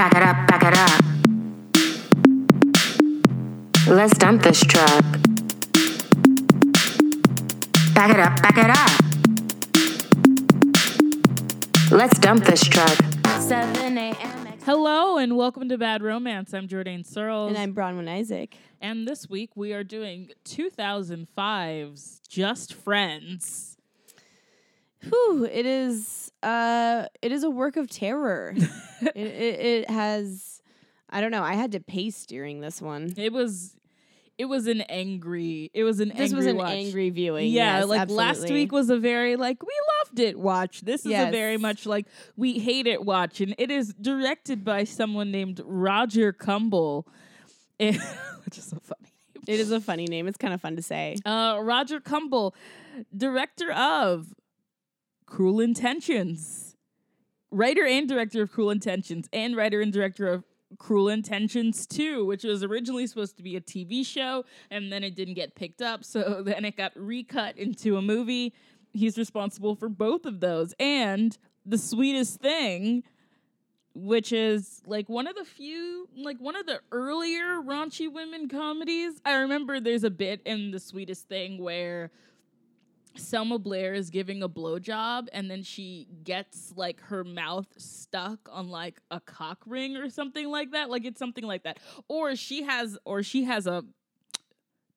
Back it up, back it up. Let's dump this truck. Back it up, back it up. Let's dump this truck. 7 a.m. Hello and welcome to Bad Romance. I'm Jordan Searles. And I'm Bronwyn Isaac. And this week we are doing 2005's Just Friends. Whew, it is uh it is a work of terror. it, it it has I don't know, I had to pace during this one. It was it was an angry it was an This angry was an watch. angry viewing. Yeah, yes, like last week was a very like we loved it watch. This is a very much like we hate it watch, and it is directed by someone named Roger Kumble, which is so funny. It is a funny name. It's kind of fun to say. Uh, Roger Kumble, director of Cruel Intentions, writer and director of Cruel Intentions, and writer and director of Cruel Intentions 2, which was originally supposed to be a TV show, and then it didn't get picked up, so then it got recut into a movie. He's responsible for both of those. And the sweetest thing, which is like one of the few, like one of the earlier raunchy women comedies. I remember there's a bit in The Sweetest Thing where Selma Blair is giving a blowjob and then she gets like her mouth stuck on like a cock ring or something like that. Like it's something like that. Or she has or she has a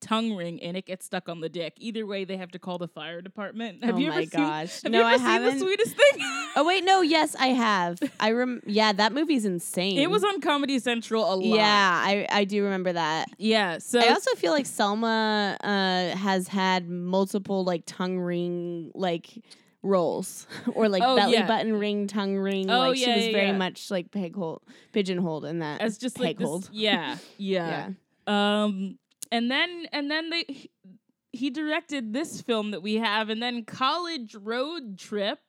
tongue ring and it gets stuck on the dick. Either way, they have to call the fire department. Have oh you my ever gosh. seen? Have no, you ever I seen haven't. the sweetest thing? Oh wait, no, yes, I have. I rem yeah, that movie's insane. it was on Comedy Central a lot. Yeah, I I do remember that. Yeah. So I also feel like Selma uh, has had multiple like tongue ring like roles or like Oh, belly yeah. button ring, tongue ring. Oh, like she was yeah, very yeah. much like peg hold, pigeonholed in that. as just like this, hold. yeah, yeah. Yeah. Um, and then and then they he, directed this film that we have, and then College Road Trip.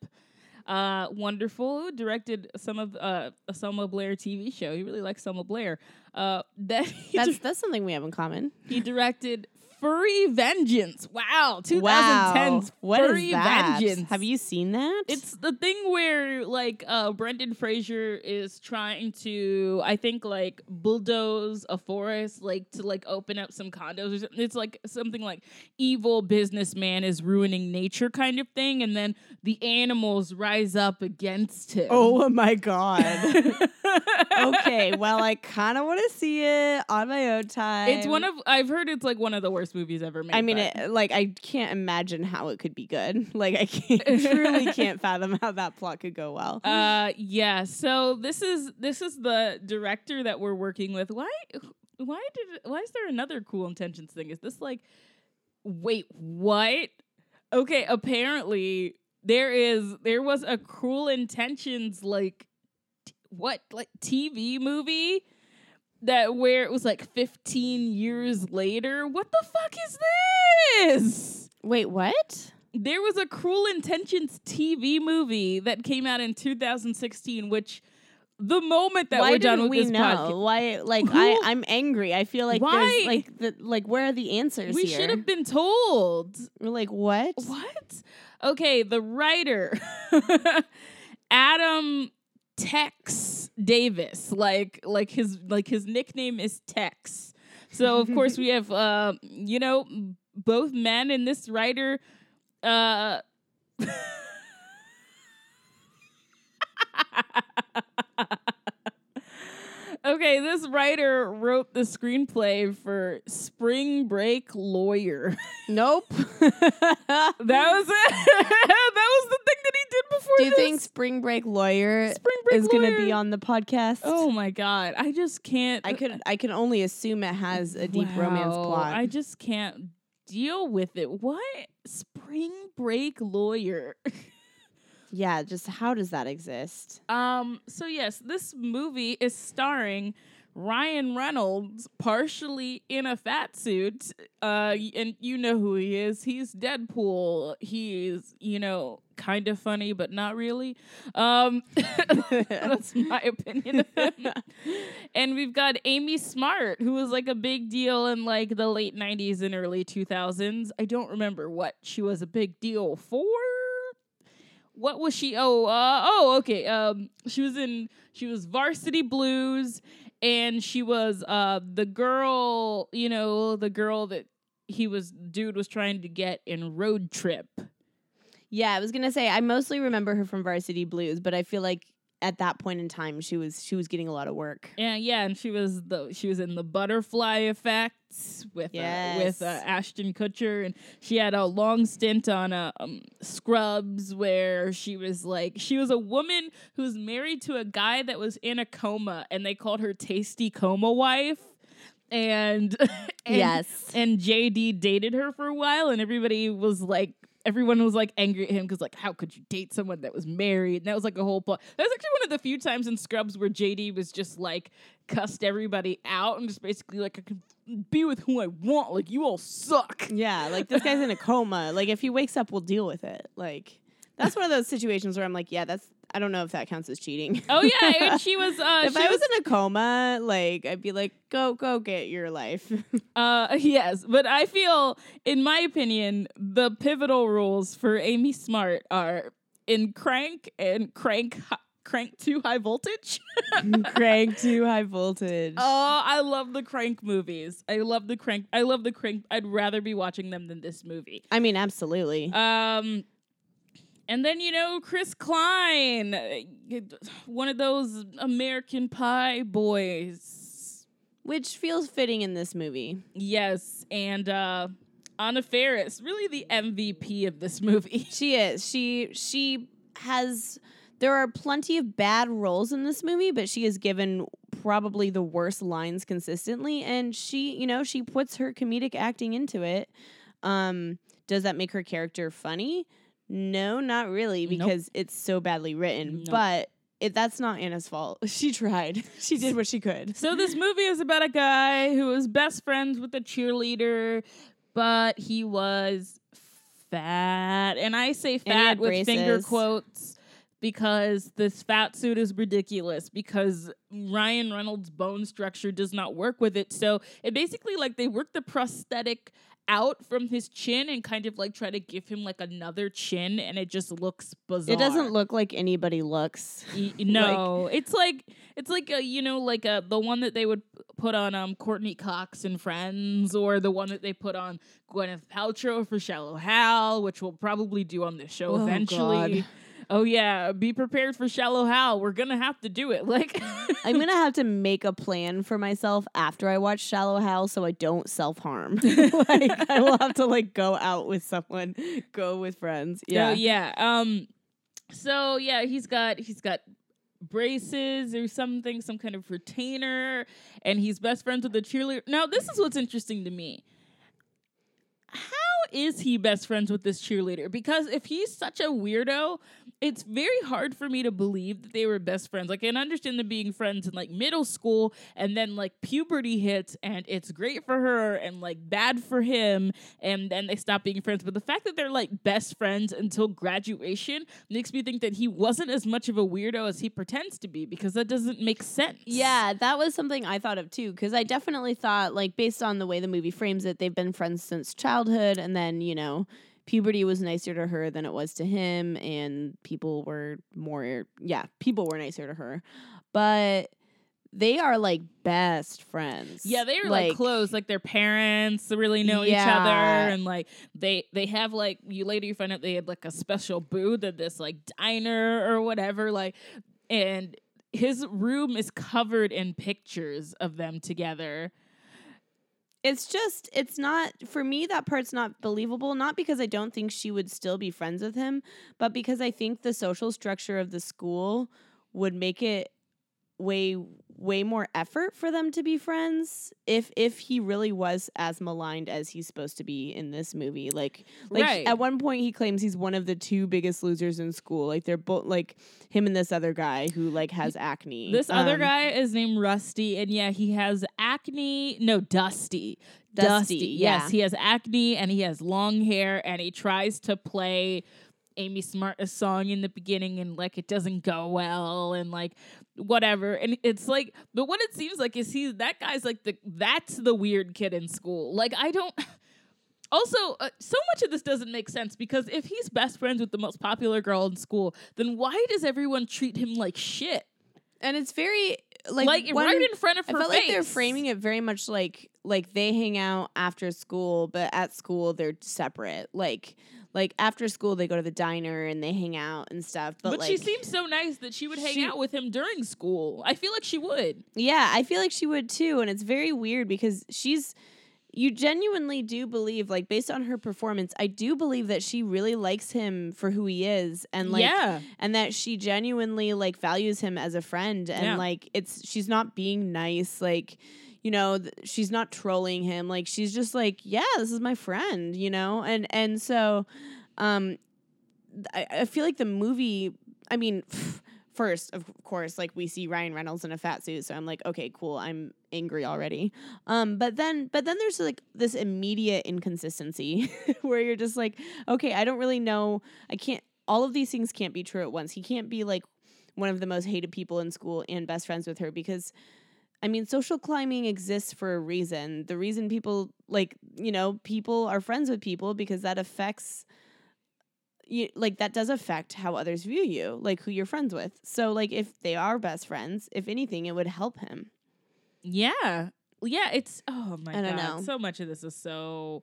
Uh, wonderful. Directed some of uh, a Selma Blair TV show. He really likes Selma Blair. Uh, that That's di- that's something we have in common. he directed Furry Vengeance. Wow, 2010's Wow, what is Furry that? Vengeance. Have you seen that? It's the thing where like uh Brendan Fraser is trying to I think like bulldoze a forest like to like open up some condos or something. It's like something like evil businessman is ruining nature kind of thing and then the animals rise up against him. oh my god. okay, well, I kind of want to see it on my own time. It's one of I've heard it's like one of the worst movies ever made. I mean, it, like I can't imagine how it could be good. Like I can't, truly can't fathom how that plot could go well. Uh yeah, so this is this is the director that we're working with. Why why did why is there another cruel intentions thing? Is this like wait, what? Okay, apparently there is there was a cruel intentions like t- what like TV movie that where it was like 15 years later. What the fuck is this? Wait, what? There was a Cruel Intentions TV movie that came out in 2016, which the moment that Why we're done with we this know? podcast, Why? Like Who- I, I'm angry. I feel like Why? there's like the like where are the answers we should have been told. We're like what? What? Okay, the writer, Adam Tex Davis, like like his like his nickname is Tex. So of course we have uh you know both men and this writer uh Okay, this writer wrote the screenplay for Spring Break Lawyer. Nope. That was it. that was the thing that he did before Do you this. think Spring Break Lawyer Spring Break is going to be on the podcast? Oh my god, I just can't. I could I can only assume it has a deep romance plot. I just can't deal with it. What Spring Break Lawyer? yeah, just how does that exist? um. So yes, this movie is starring Ryan Reynolds, partially in a fat suit. Uh, and you know who he is. He's Deadpool. He's you know kind of funny, but not really. Um, that's my opinion of him. and we've got Amy Smart, who was like a big deal in like the late '90s and early 2000s. I don't remember what she was a big deal for. What was she? Oh, uh, oh, okay. Um, she was in she was Varsity Blues, and she was uh the girl, you know, the girl that he was dude was trying to get in Road Trip. Yeah, I was gonna say I mostly remember her from Varsity Blues, but I feel like at that point in time she was she was getting a lot of work. Yeah, yeah, and she was the she was in the Butterfly Effect with uh, with uh, Ashton Kutcher, and she had a long stint on uh, um, Scrubs where she was like she was a woman who was married to a guy that was in a coma, and they called her Tasty Coma Wife. And, and Yes. and JD dated her for a while, and everybody was like, everyone was like angry at him because like, how could you date someone that was married? And that was like a whole plot. That was actually one of the few times in Scrubs where JD was just like cussed everybody out and just basically like, I can be with who I want. Like you all suck. Yeah, like this guy's in a coma. Like if he wakes up, we'll deal with it. Like that's one of those situations where I'm like, yeah, that's I don't know if that counts as cheating. Oh yeah, and she was. Uh, if she I was in a coma, like I'd be like, go go get your life. Uh, yes, but I feel, in my opinion, the pivotal rules for Amy Smart are in Crank and Crank Hi- Crank Two High Voltage. Crank too high voltage. Oh, I love the Crank movies. I love the Crank. I love the Crank. I'd rather be watching them than this movie. I mean, absolutely. Um, and then you know Chris Klein, uh, one of those American Pie boys. Which feels fitting in this movie. Yes, and uh, Anna Faris, really the MVP of this movie. She is. She she has there are plenty of bad roles in this movie, but she is given probably the worst lines consistently and she, you know, she puts her comedic acting into it. Um does that make her character funny? No, not really Nope. because it's so badly written. Nope. But it, that's not Anna's fault. She tried. She did what she could. So this movie is about a guy who was best friends with a cheerleader, but he was fat. And I say fat with finger quotes because this fat suit is ridiculous because Ryan Reynolds' bone structure does not work with it. So it basically like they work the prosthetic out from his chin and kind of like try to give him like another chin and it just looks bizarre. It doesn't look like anybody looks. Y- no, it's like it's like a, you know like a the one that they would put on um Courteney Cox and Friends, or the one that they put on Gwyneth Paltrow for Shallow Hal, which we'll probably do on this show Oh, eventually. God. Oh yeah, be prepared for Shallow Hal. We're gonna have to do it. Like I'm gonna have to make a plan for myself after I watch Shallow Hal so I don't self harm. like I will have to like go out with someone, go with friends. yeah, Yeah. yeah. Um, so yeah, he's got he's got braces or something, some kind of retainer, and he's best friends with a cheerleader. Now, this is what's interesting to me. Is he best friends with this cheerleader? Because if he's such a weirdo, it's very hard for me to believe that they were best friends. Like, I can understand them being friends in like middle school, and then like puberty hits, and it's great for her and like bad for him, and then they stop being friends. But the fact that they're like best friends until graduation makes me think that he wasn't as much of a weirdo as he pretends to be, because that doesn't make sense. Yeah, that was something I thought of too, because I definitely thought, like, based on the way the movie frames it, they've been friends since childhood, and then, you know, puberty was nicer to her than it was to him, and people were more, yeah, people were nicer to her. But they are like best friends. Yeah, they were like, close. Like their parents really know each other, and like they they have like you later you find out they had like a special booth at this like diner or whatever. Like, and his room is covered in pictures of them together. It's just, it's not, for me, that part's not believable. Not because I don't think she would still be friends with him, but because I think the social structure of the school would make it way way more effort for them to be friends if if he really was as maligned as he's supposed to be in this movie like like Right. at one point he claims he's one of the two biggest losers in school like they're both like him and this other guy who like has acne This other Um, guy is named Rusty, and yeah, he has acne. No, Dusty. Dusty, yeah. Yes, he has acne and he has long hair, and he tries to play Amy Smart a song in the beginning, and like it doesn't go well, and like whatever. And it's like, but what it seems like is he that guy's like the that's the weird kid in school. Like I don't. Also, uh, so much of this doesn't make sense because if he's best friends with the most popular girl in school, then why does everyone treat him like shit? and it's very like, Like, right in front of I her felt face. like they're framing it very much like like they hang out after school, but at school they're separate. Like like after school they go to the diner and they hang out and stuff. But, But, like, she seems so nice that she would hang she- out with him during school. I feel like she would. Yeah, I feel like she would too, and it's very weird because she's you genuinely do believe like based on her performance, I do believe that she really likes him for who he is and like yeah. and that she genuinely like values him as a friend and Yeah. like it's she's not being nice like you know th- she's not trolling him like she's just like yeah this is my friend you know? And and so um I, I feel like the movie i mean first of course like we see ryan reynolds in a fat suit so i'm like okay cool i'm angry already. Um but then but then there's like this immediate inconsistency where you're just like okay i don't really know i can't all of these things can't be true at once. He can't be like one of the most hated people in school and best friends with her because I mean, social climbing exists for a reason. The reason people like, you know, people are friends with people because that affects you like that does affect how others view you, like who you're friends with. So like if they are best friends, if anything, it would help him. Yeah. Yeah, it's oh my I don't god. know. So much of this is so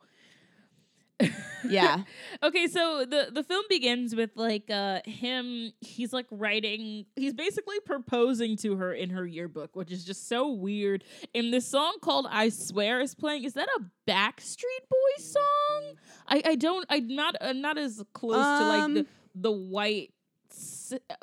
Yeah. Okay, so the the film begins with like uh him he's like writing he's basically proposing to her in her yearbook, which is just so weird. And this song called I Swear is playing. Is that a Backstreet Boys song? I I don't I'm not I'm not as close to like the Um, the white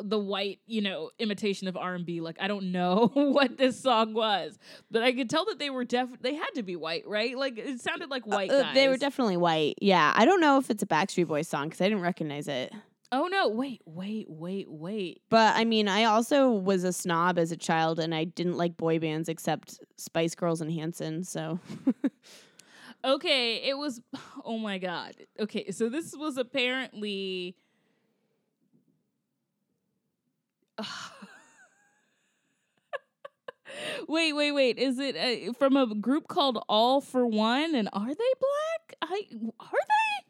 the white, you know, imitation of R&B. Like I don't know what this song was, but I could tell that they were def they had to be white, right? Like it sounded like white Uh, guys. they were definitely white. Yeah. I don't know if it's a Backstreet Boys song because I didn't recognize it. Oh no, wait, wait, wait, wait. But I mean, I also was a snob as a child and I didn't like boy bands except Spice Girls and Hanson. So Okay, it was oh my god. Okay, so this was apparently Wait, wait, wait. Is it uh, from a group called All-4-One and are they black? I are they?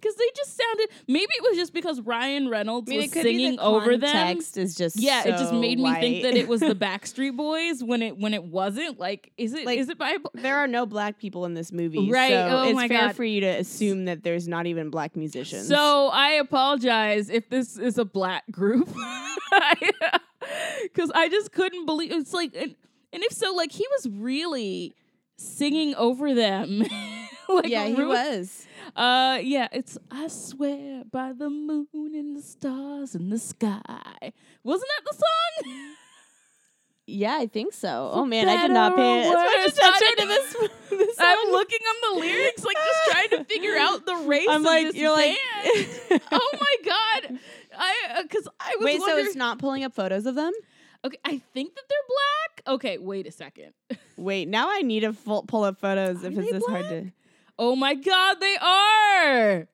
Because they just sounded maybe it was just because Ryan Reynolds was singing over them. Text is just Yeah, it just so made me think that it was the Backstreet Boys when it when it wasn't. Like, is it is Like, it by there are no black people in this movie, Right, So oh it's my fair God. for you to assume that there's not even black musicians. So I apologize if this is a black group, because I just couldn't believe it's like, and, and if so, like he was really singing over them. like yeah, he Ruth- was. Uh, yeah, it's I swear by the moon and the stars in the sky. Wasn't that the song? Yeah, I think so. Oh man, I did not pay better as much attention to this. this I'm looking on the lyrics, like just trying to figure out the race. I'm of like, this you're like, band. oh my god! I because I was wait, so it's not pulling up photos of them? okay, I think that they're black. Okay, wait a second. Wait, now I need to full, pull up photos Are if it's this hard to. Oh my god, they are.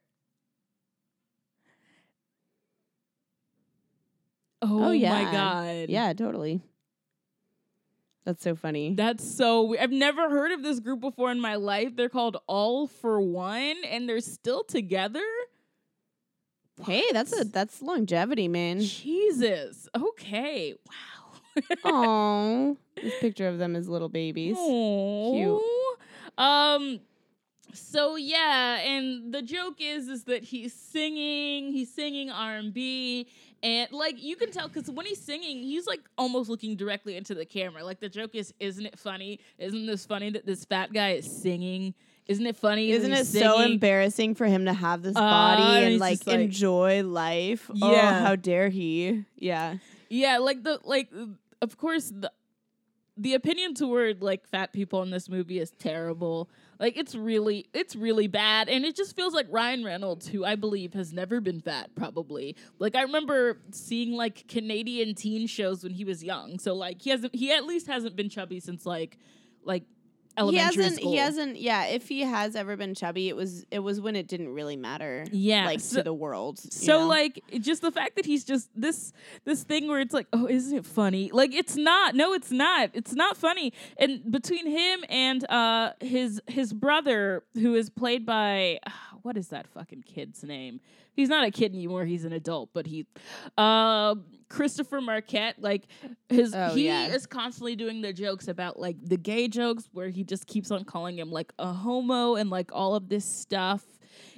Oh, oh yeah. my god. Yeah, totally. That's so funny. That's so weird. I've never heard of this group before in my life. They're called All-4-One and they're still together. Hey, that's a that's longevity, man. Jesus. Okay. Wow. Oh, this picture of them as little babies. Aww. Cute. Um so yeah, and the joke is is that he's singing, he's singing R&B and like you can tell cuz when he's singing, he's like almost looking directly into the camera. Like the joke is isn't it funny? Isn't this funny that this fat guy is singing? Isn't it funny? Isn't it he's so embarrassing for him to have this Uh, body and like, like- enjoy life? Oh, Yeah. how dare he? Yeah. Yeah, like the like of course the the opinion toward like fat people in this movie is terrible. Like it's really it's really bad and it just feels like Ryan Reynolds who I believe has never been fat probably. Like I remember seeing like Canadian teen shows when he was young. So like he hasn't he at least hasn't been chubby since like like he hasn't. school. He hasn't. Yeah, if he has ever been chubby, it was it was when it didn't really matter. Yeah, like so- to the world. So know? like just the fact that he's just this this thing where it's like, oh, isn't it funny? Like it's not. No, it's not. It's not funny. And between him and uh his his brother, who is played by what is that fucking kid's name? He's not a kid anymore. He's an adult, but he, uh, Christopher Marquette, like his Oh, he yeah. is constantly doing the jokes about like the gay jokes where he just keeps on calling him like a homo and like all of this stuff.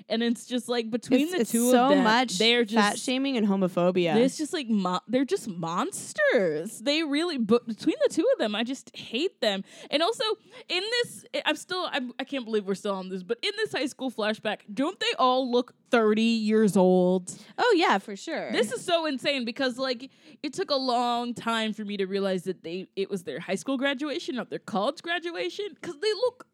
And it's just like between it's, the it's two so of them, much they're just fat shaming and homophobia. It's just like mo- they're just monsters. They really, but between the two of them, I just hate them. And also in this, I'm still, I'm, I can't believe we're still on this, but in this high school flashback, don't they all look 30 years old? oh yeah, for sure. This is so insane because like it took a long time for me to realize that they it was their high school graduation, not their college graduation, because they look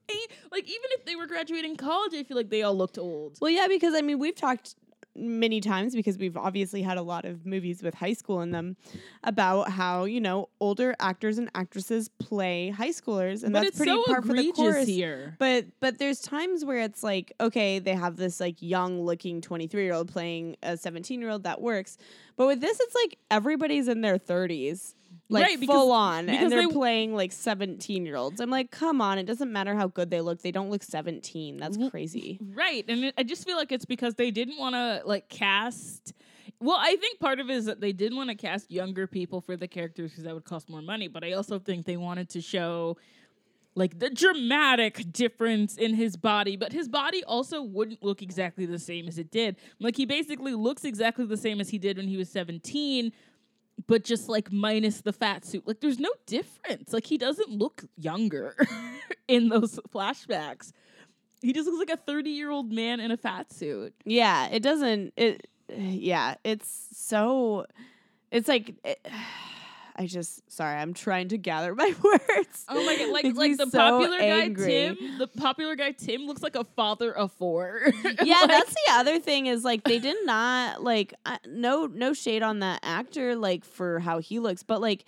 like even if they were graduating college, I feel like they all looked old. Well, yeah, because I mean, we've talked many times because we've obviously had a lot of movies with high school in them about how you know older actors and actresses play high schoolers, and but that's pretty so for the course. here. But but there's times where it's like okay, they have this like young looking 23 year old playing a 17 year old that works, but with this it's like everybody's in their 30s. Like Right, because- full on, because and they're they- playing like seventeen year olds. I'm like, come on! It doesn't matter how good they look; they don't look seventeen. That's crazy. Right. And it, I just feel like it's because they didn't want to like cast. Well, I think part of it is that they didn't want to cast younger people for the characters because that would cost more money. But I also think they wanted to show like the dramatic difference in his body. But his body also wouldn't look exactly the same as it did. Like he basically looks exactly the same as he did when he was 17. But just like minus the fat suit. Like there's no difference. Like he doesn't look younger in those flashbacks. He just looks like a 30 year old man in a fat suit. Yeah, it doesn't. It. Yeah, it's so. It's like. It, I just sorry. I'm trying to gather my words. Oh my god, like like the so popular angry. guy Tim, the popular guy Tim looks like a father of four. yeah, Like, that's the other thing is like they did not like uh, no no shade on that actor like for how he looks, but like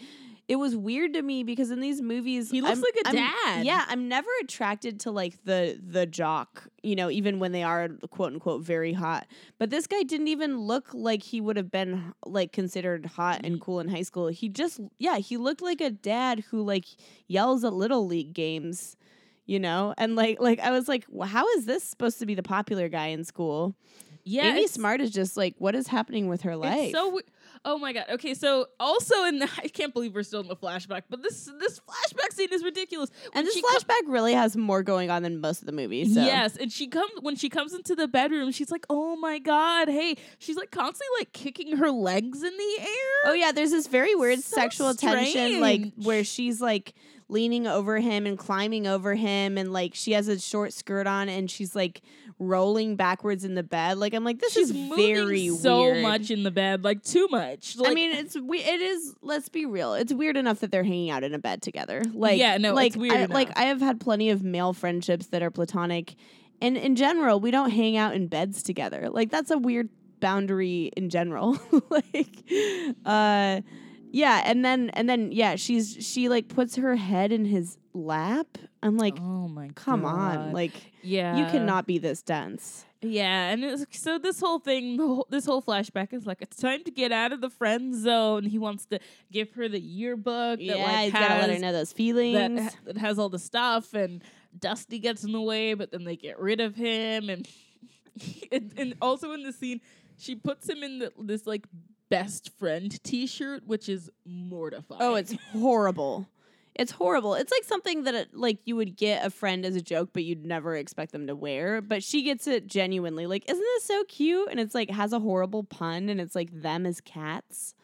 it was weird to me because in these movies He looks I'm- like a I'm- dad. Yeah, I'm never attracted to like the the jock, you know, even when they are quote unquote very hot. But this guy didn't even look like he would have been like considered hot and cool in high school. He just yeah, he looked like a dad who like yells at little league games. You know, and like, like I was like, well, how is this supposed to be the popular guy in school? yeah, Amy Smart is just like, what is happening with her life? It's so Oh my god. Okay, so also in the I can't believe we're still in the flashback, but this this flashback scene is ridiculous. When and this flashback really has more going on than most of the movies. So. Yes, and she comes when she comes into the bedroom. She's like, "Oh my god, hey!" She's like constantly like kicking her legs in the air. Oh yeah, there's this very weird So sexual tension, like where she's like leaning over him and climbing over him, and like she has a short skirt on, and she's like rolling backwards in the bed. Like I'm like, this She's is very so weird. much in the bed, like too much. Like, I mean, it's we. It is. Let's be real. It's weird enough that they're hanging out in a bed together. Like, Yeah, no, like it's weird I, like. I have had plenty of male friendships that are platonic, and in general, we don't hang out in beds together. Like that's a weird boundary in general. like, uh, yeah, and then and then yeah, she's she like puts her head in his lap. I'm like, oh my, come on, like yeah, you cannot be this dense. Yeah, and it's, so this whole thing, the whole, this whole flashback is like it's time to get out of the friend zone. He wants to give her the yearbook. that, Yeah, like, he's gotta let her know those feelings. ha- that has all the stuff and Dusty gets in the way, but then they get rid of him and and, and also in the scene she puts him in the, this like best friend t-shirt which is mortifying. Oh, it's horrible. It's horrible. It's like something that it, like you would get a friend as a joke, but you'd never expect them to wear. But she gets it genuinely. Like, isn't this so cute? And it's like has a horrible pun, and it's like them as cats.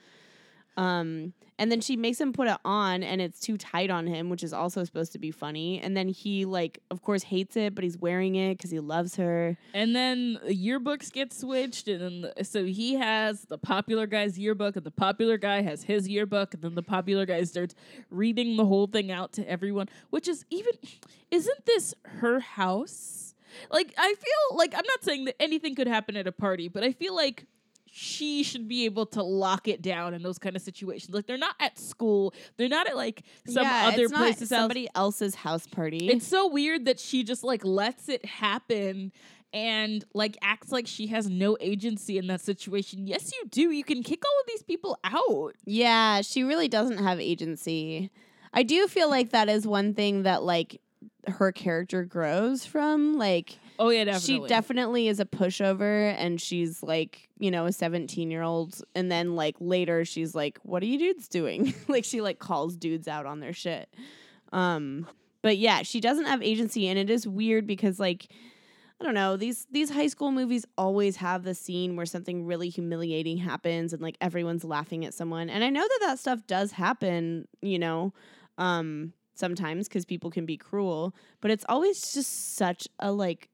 Um, and then she makes him put it on, and it's too tight on him, which is also supposed to be funny. And then he like, of course, hates it, but he's wearing it because he loves her. And then the yearbooks get switched, and then so he has the popular guy's yearbook, and the popular guy has his yearbook, and then the popular guy starts reading the whole thing out to everyone. Which is even, isn't this her house? Like I feel like I'm not saying that anything could happen at a party, but I feel like she should be able to lock it down in those kind of situations. Like they're not at school, they're not at like some yeah, other places. else. somebody else's house party. It's so weird that she just like lets it happen and like acts like she has no agency in that situation. Yes, you do. You can kick all of these people out. Yeah, she really doesn't have agency. I do feel like that is one thing that like her character grows from. Like Oh yeah, definitely. she definitely is a pushover and she's like, you know, a 17-year-old and then like later she's like, "What are you dudes doing?" like she like calls dudes out on their shit. Um but yeah, she doesn't have agency and it is weird because like I don't know, these these high school movies always have the scene where something really humiliating happens and like everyone's laughing at someone. And I know that that stuff does happen, you know, um sometimes cuz people can be cruel, but it's always just such a like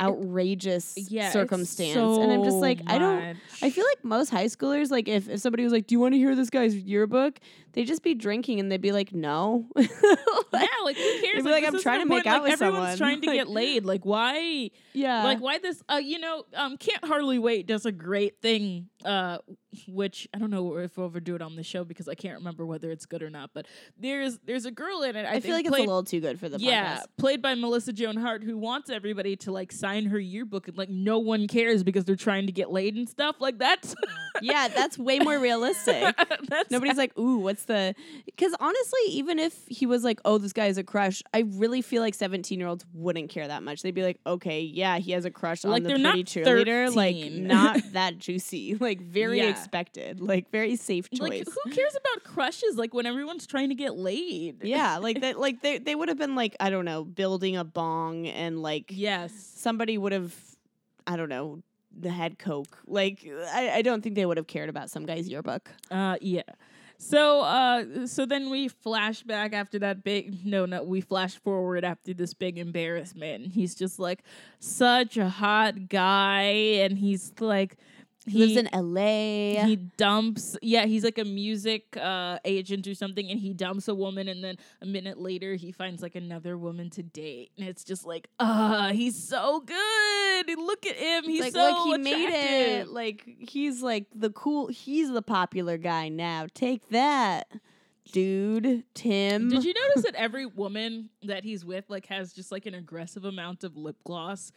outrageous yeah, it's circumstance. and I'm just so like I don't I feel like most high schoolers, like if, if somebody was like, "Do you want to hear this guy's yearbook?" They'd just be drinking and they'd be like, "No." yeah, like who cares? They'd be like, this "I'm trying to make important. out like, with everyone's someone." trying to Like- get laid. Like why? yeah, Like why this? Uh, you know, um, can't hardly wait does a great thing. Uh, which I don't know if we'll ever do it on the show because I can't remember whether it's good or not. But there's there's a girl in it. I, I, feel like it's a little too good for the yeah, podcast. played by Melissa Joan Hart, who wants everybody to like sign her yearbook, and like no one cares because they're trying to get laid and stuff. Like that's yeah, that's way more realistic. that's Nobody's like, ooh, what's the? Because honestly, even if he was like, oh, this guy has a crush, I really feel like seventeen-year-olds wouldn't care that much. They'd be like, okay, yeah, he has a crush Like, on the pretty cheerleader, like not that juicy, like very Yeah. expected, like very safe choice. like who cares about crushes? Like when everyone's trying to get laid. yeah, like that, like they they would have been like, I don't know, building a bong and like Yes. somebody would have, I don't know. The head coke, like I, I don't think they would have cared about some guy's yearbook. Uh yeah. So uh so then we flash back after that big no no we flash forward after this big embarrassment. He's just like such a hot guy and he's like He lives in L.A. he dumps yeah he's like a music uh agent or something and he dumps a woman and then a minute later he finds like another woman to date and it's just like ah he's so good look at him he's like, so look, he made it. attractive. Like he's like the cool. He's the popular guy now. Take that, dude. Tim. Did you notice that every woman that he's with like has just like an aggressive amount of lip gloss?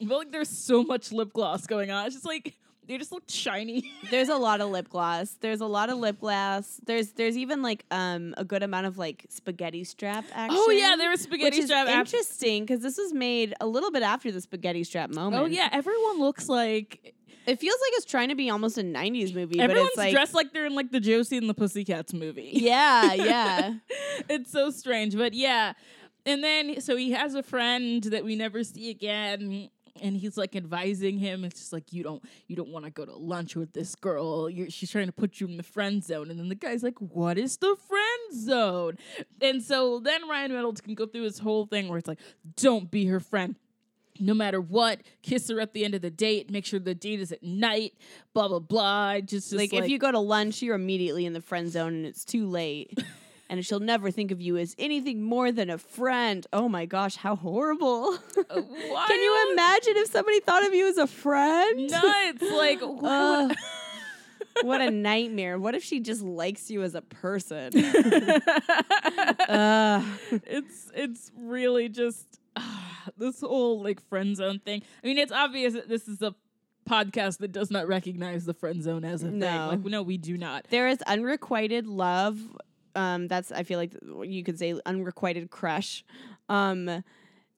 I feel like there's so much lip gloss going on. It's just like they just look shiny. There's a lot of lip gloss. There's a lot of lip gloss. There's there's even like um a good amount of like spaghetti strap action. oh yeah, there was which spaghetti is strap. interesting because this was made a little bit after the spaghetti strap moment. Oh yeah, everyone looks like it feels like it's trying to be almost a '90s movie, but it's like dressed like they're in like the Josie and the Pussycats movie. yeah, yeah. it's so strange, but yeah. And then so he has a friend that we never see again. And he's like advising him. It's just like you don't you don't want to go to lunch with this girl. You're, she's trying to put you in the friend zone. And then the guy's like, "What is the friend zone?" And so then Ryan Reynolds can go through his whole thing where it's like, "Don't be her friend." No matter what, kiss her at the end of the date. Make sure the date is at night. Blah blah blah. Just, just like, if you go to lunch, you're immediately in the friend zone and it's too late. and she'll never think of you as anything more than a friend. Oh my gosh, how horrible. Can you imagine if somebody thought of you as a friend? nuts? Like would- what a nightmare. What if she just likes you as a person? Ugh. it's it's really just ah, this whole like friend zone thing. I mean, it's obvious that this is a podcast that does not recognize the friend zone as a thing. No. Like, no, we do not. there is unrequited love. Um, that's I feel like you could say unrequited crush. Um,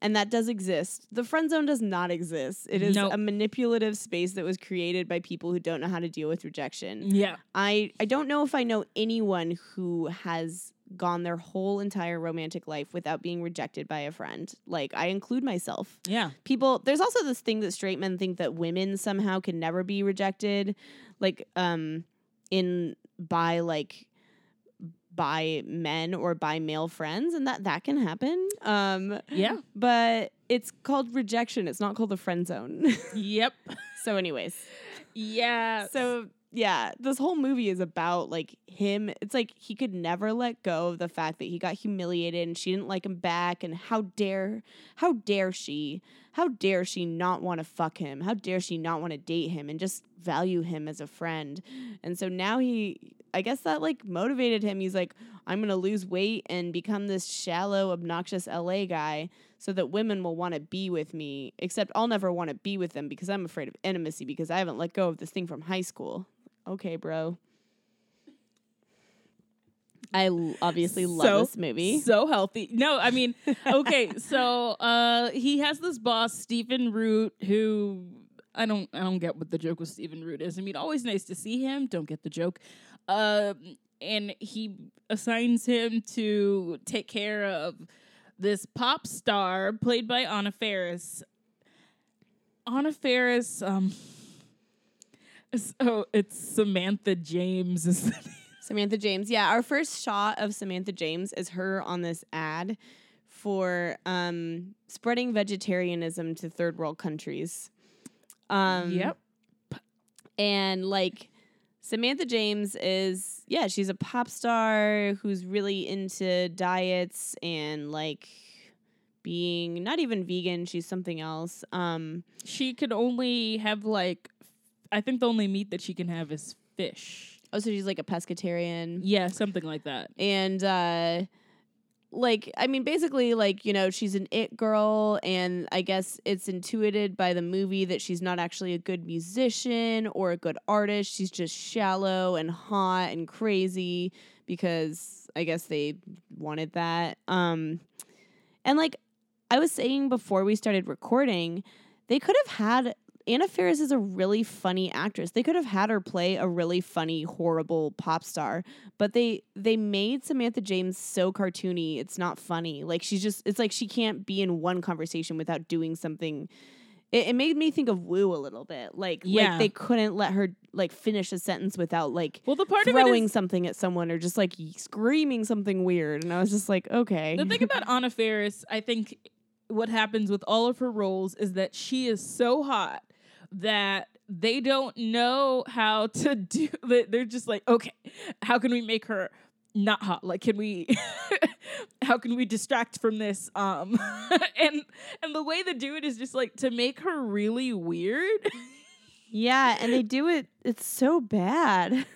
and that does exist. The friend zone does not exist. It is Nope. a manipulative space that was created by people who don't know how to deal with rejection. Yeah, I I don't know if I know anyone who has gone their whole entire romantic life without being rejected by a friend. Like I include myself. yeah, People there's also this thing that straight men think that women somehow can never be rejected like um in by like by men or by male friends and that that can happen. Um yeah. but it's called rejection. It's not called the friend zone. yep. so anyways, Yeah. so yeah, this whole movie is about like him. It's like he could never let go of the fact that he got humiliated and she didn't like him back. And how dare, how dare she, how dare she not want to fuck him? How dare she not want to date him and just value him as a friend? And so now he, I guess that like motivated him. He's like, I'm gonna lose weight and become this shallow, obnoxious LA guy so that women will want to be with me. Except I'll never want to be with them because I'm afraid of intimacy because I haven't let go of this thing from high school. Okay, bro. I obviously love So- this movie. So healthy. No, I mean, okay, so uh he has this boss, Stephen Root, who I don't I don't get what the joke with Stephen Root is. I mean, always nice to see him. Don't get the joke. Um and he assigns him to take care of this pop star played by Anna Faris. Anna Faris, um so it's Samantha James is the name. Samantha James. Yeah, our first shot of Samantha James is her on this ad for um, spreading vegetarianism to third world countries. Um, Yep. And like Samantha James is, yeah, she's a pop star who's really into diets and like being not even vegan, she's something else. Um, she could only have like I think the only meat that she can have is fish. oh, so she's like a pescatarian. Yeah, something like that. and uh like i mean basically like you know she's an it girl and i guess it's intuited by the movie that she's not actually a good musician or a good artist. She's just shallow and hot and crazy because i guess they wanted that. Um and like i was saying before we started recording they could have had Anna Faris is a really funny actress. They could have had her play a really funny, horrible pop star, but they they made Samantha James so cartoony. It's not funny. Like she's just it's like she can't be in one conversation without doing something. It, it made me think of Woo a little bit. Like Yeah. like they couldn't let her like finish a sentence without like Well, the part of throwing is something at someone or just like screaming something weird. And I was just like, okay. the thing about Anna Faris. I think what happens with all of her roles is that she is so hot that they don't know how to do. they- They're just like, okay, how can we make her? not hot like can we how can we distract from this um and and the way they do it is just like to make her really weird Yeah, and they do it. It's so bad.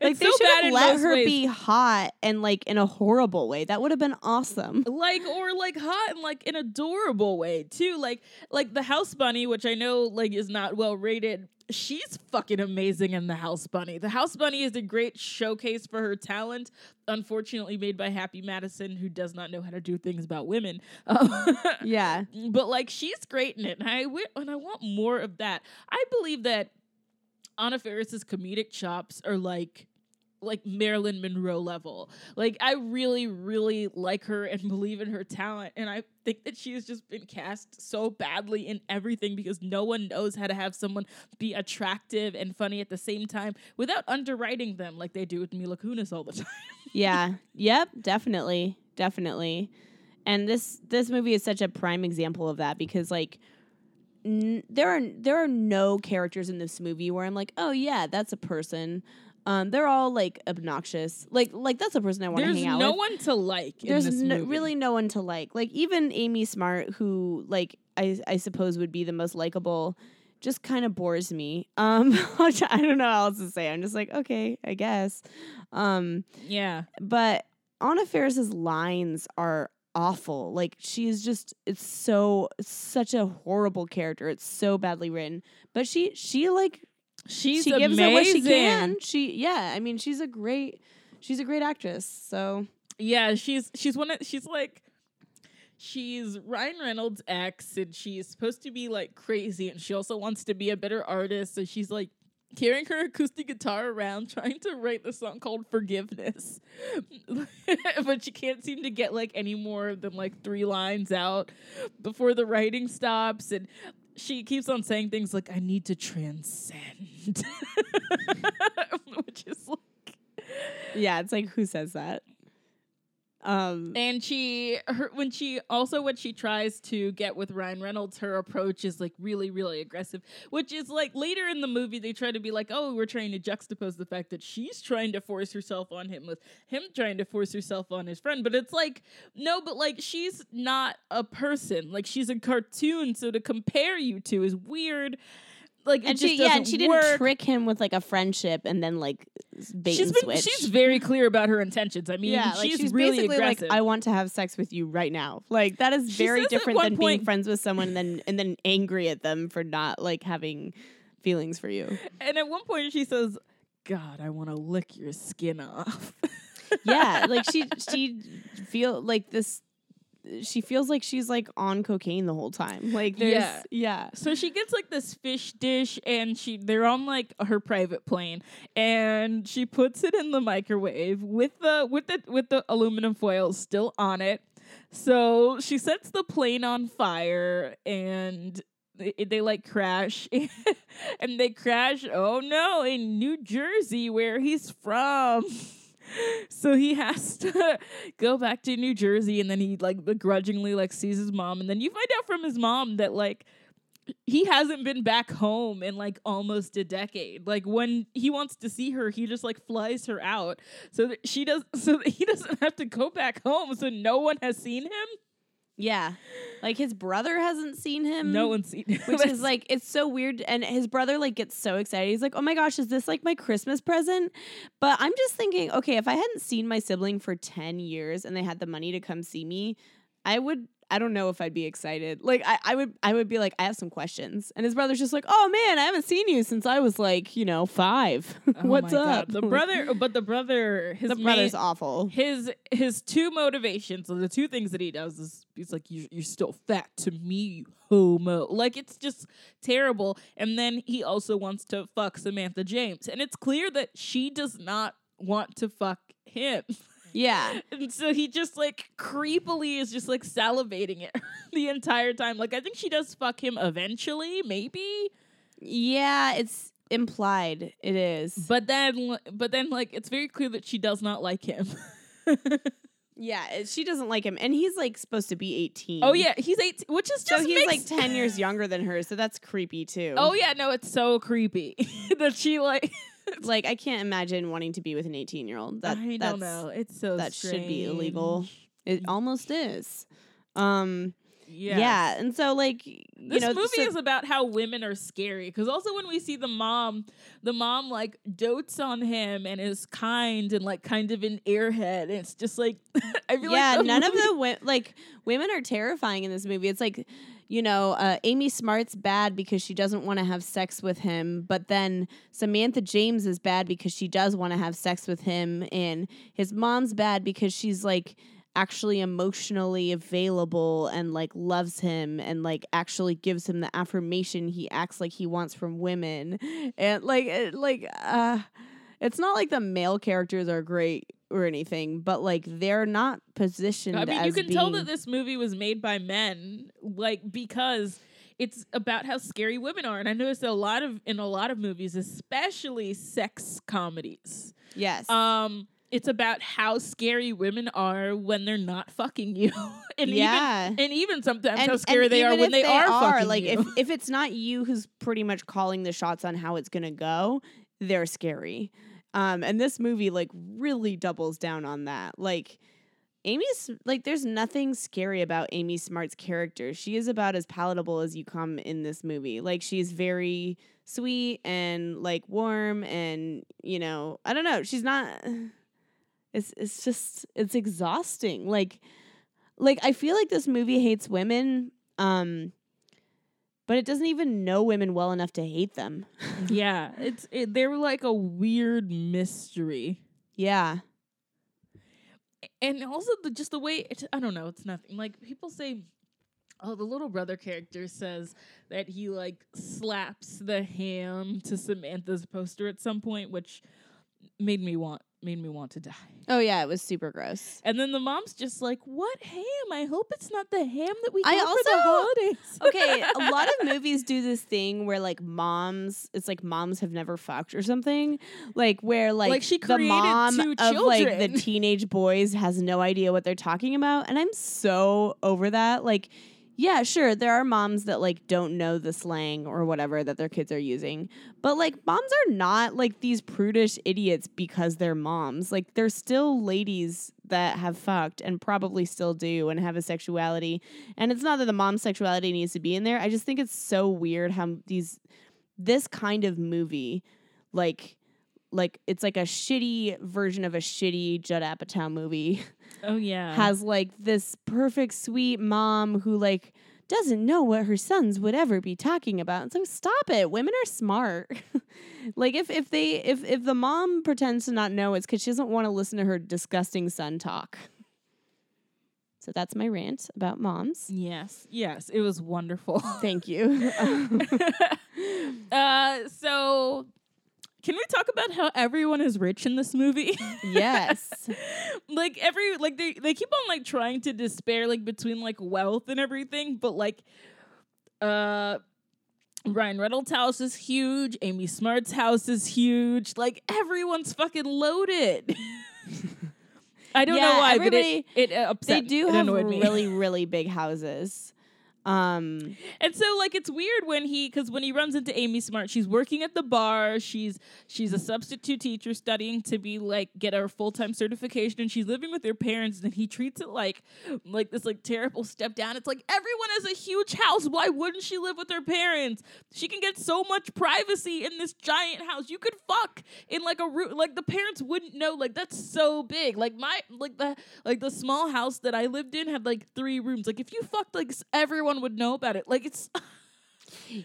Like they so should have let her ways. be hot and like in a horrible way. That would have been awesome. like or like hot and like an adorable way too like like the house bunny which i know like is not well rated she's fucking amazing in the house bunny the house bunny is a great showcase for her talent unfortunately made by happy madison who does not know how to do things about women Um, Yeah. but like she's great in it and i and i want more of that i believe that anna Faris's comedic chops are like like Marilyn Monroe level. Like I really, really like her and believe in her talent. And I think that she has just been cast so badly in everything because no one knows how to have someone be attractive and funny at the same time without underwriting them like they do with Mila Kunis all the time. Yeah. yep, definitely. Definitely. And this this movie is such a prime example of that because like n- there are there are no characters in this movie where I'm like, "Oh yeah, that's a person." Um they're all like obnoxious. Like like that's a person I want to There's hang out with. no one to like. in there's no, really no one to like. Like even Amy Smart, who like I I suppose would be the most likable, just kind of bores me. Um, I don't know how else to say. I'm just like okay, I guess. Um, yeah. but Anna Faris's lines are awful. Like she is just it's so such a horrible character. It's so badly written. But she she like She's she gives it what she can. She yeah, I mean she's a great she's a great actress. So Yeah, she's she's one of she's like she's Ryan Reynolds' ex and she's supposed to be like crazy and she also wants to be a better artist. So she's like carrying her acoustic guitar around trying to write the song called Forgiveness. but she can't seem to get like any more than like three lines out before the writing stops and she keeps on saying things like I need to transcend. Which is like Yeah, it's like who says that? Um, And she, her, when she also when she tries to get with Ryan Reynolds, her approach is like really, really aggressive. Which is like later in the movie, they try to be like, oh, we're trying to juxtapose the fact that she's trying to force herself on him with him trying to force herself on his friend. But it's like, no, but like she's not a person. Like she's a cartoon. So to compare you two is weird. Like it and just she, yeah, and she didn't work. trick him with like a friendship and then like s- bait She's and been, switch. she's very clear about her intentions. I mean, yeah, like she's, she's really basically aggressive. like, I want to have sex with you right now. Like that is She very different one than being friends with someone and then and then angry at them for not like having feelings for you. And at one point, she says, "God, I want to lick your skin off." yeah, like she she feel like this. She feels like she's like on cocaine the whole time. Like there's Yeah. yeah. so she gets like this fish dish, and she they're on like her private plane, and she puts it in the microwave with the with the with the aluminum foil still on it. So she sets the plane on fire, and they, they like crash, and they crash. Oh no, in New Jersey, where he's from. So he has to go back to New Jersey and then he like begrudgingly like sees his mom and then you find out from his mom that like he hasn't been back home in like almost a decade. Like when he wants to see her, he just like flies her out so that she does so that he doesn't have to go back home so no one has seen him. Yeah. Like his brother hasn't seen him. No one's seen him. which is like it's so weird and his brother like gets so excited he's like oh my gosh is this like my christmas present but i'm just thinking okay if i hadn't seen my sibling for 10 years and they had the money to come see me i would i don't know if i'd be excited like i, I would i would be like i have some questions and his brother's just like oh man i haven't seen you since i was like you know five Oh what's up God. The brother oh, but the brother his the main- brother's awful his his two motivations, the two things that he does is he's like, you, "You're still fat to me, homo." Like it's just terrible. And then he also wants to fuck Samantha James, and it's clear that she does not want to fuck him. yeah And so he just like creepily is just like salivating it the entire time. Like I think she does fuck him eventually, maybe. yeah it's implied it is But then but then like it's very clear that she does not like him. yeah eh, she doesn't like him and he's like supposed to be 18 oh yeah, he's 18, which is So he's like 10 years younger than her, so that's creepy too. Oh yeah, no, it's so creepy that she like. Like I can't imagine wanting to be with an 18 year old. That I don't know. It's so that should be illegal. It almost is. Um Yes. yeah, and so like you This know movie so- is about how women are scary. Because also when we see the mom, the mom like dotes on him and is kind and like kind of an airhead. And it's just like I feel yeah, like the none of the like women are terrifying in this movie. It's like, you know, uh, Amy Smart's bad because she doesn't want to have sex with him, but then Samantha James is bad because she does want to have sex with him, and his mom's bad because she's like actually emotionally available and like loves him and like actually gives him the affirmation he acts like he wants from women. And like like uh it's not like the male characters are great or anything, but like they're not positioned. I mean, as you can tell that this movie was made by men, like because it's about how scary women are. And I noticed a lot of in a lot of movies, especially sex comedies. yes, Um, it's about how scary women are when they're not fucking you, and Yeah. even and even sometimes and, how scary they are when if they, are, fucking like you. if if it's not you who's pretty much calling the shots on how it's gonna go, they're scary. Um, and this movie like really doubles down on that. Like Amy's like there's nothing scary about Amy Smart's character. She is about as palatable as you come in this movie. Like she's very sweet and like warm and you know, I don't know, she's not it's it's just it's exhausting. Like like I feel like this movie hates women um but it doesn't even know women well enough to hate them. yeah, it's it, they're like a weird mystery. yeah. and also the just the way it, I don't know, it's nothing. Like people say, oh, the little brother character says that he like slaps the ham to Samantha's poster at some point, which made me want made me want to die. Oh yeah, it was super gross. And then the mom's just like, "What ham? I hope it's not the ham that we I got for the also- holidays." Okay, a lot of movies do this thing where like moms, it's like moms have never fucked or something, like where like, Like, she the mom of like the teenage boys has no idea what they're talking about, and I'm so over that. Like, yeah, sure, there are moms that like don't know the slang or whatever that their kids are using, but like moms are not like these prudish idiots because they're moms. Like they're still ladies that have fucked and probably still do and have a sexuality. And it's not that the mom's sexuality needs to be in there. I just think it's so weird how these this kind of movie like like it's like a shitty version of a shitty Judd Apatow movie oh yeah. has like this perfect sweet mom who like doesn't know what her sons would ever be talking about. And so stop it. Women are smart. like if if they if if the mom pretends to not know, it's because she doesn't want to listen to her disgusting son talk. So that's my rant about moms. yes. Yes. It was wonderful. Thank you. uh, so can we talk about how everyone is rich in this movie? yes. like every like they they keep on like trying to despair like between like wealth and everything, but like uh Ryan Reynolds' house is huge. Amy Smart's house is huge. Like everyone's fucking loaded. I don't know why, but it, it upset. They do have really, really big houses. Um And so like it's weird when he cuz when he runs into Amy Smart, she's working at the bar, she's she's a substitute teacher studying to be like get her full-time certification and she's living with her parents and he treats it like like this like terrible step down. It's like everyone has a huge house, why wouldn't she live with her parents? She can get so much privacy in this giant house. You could fuck in like a room like the parents wouldn't know like that's so big. Like my like the like the small house that I lived in had like 3 rooms. Like if you fucked like s- everyone would know about it. Like it's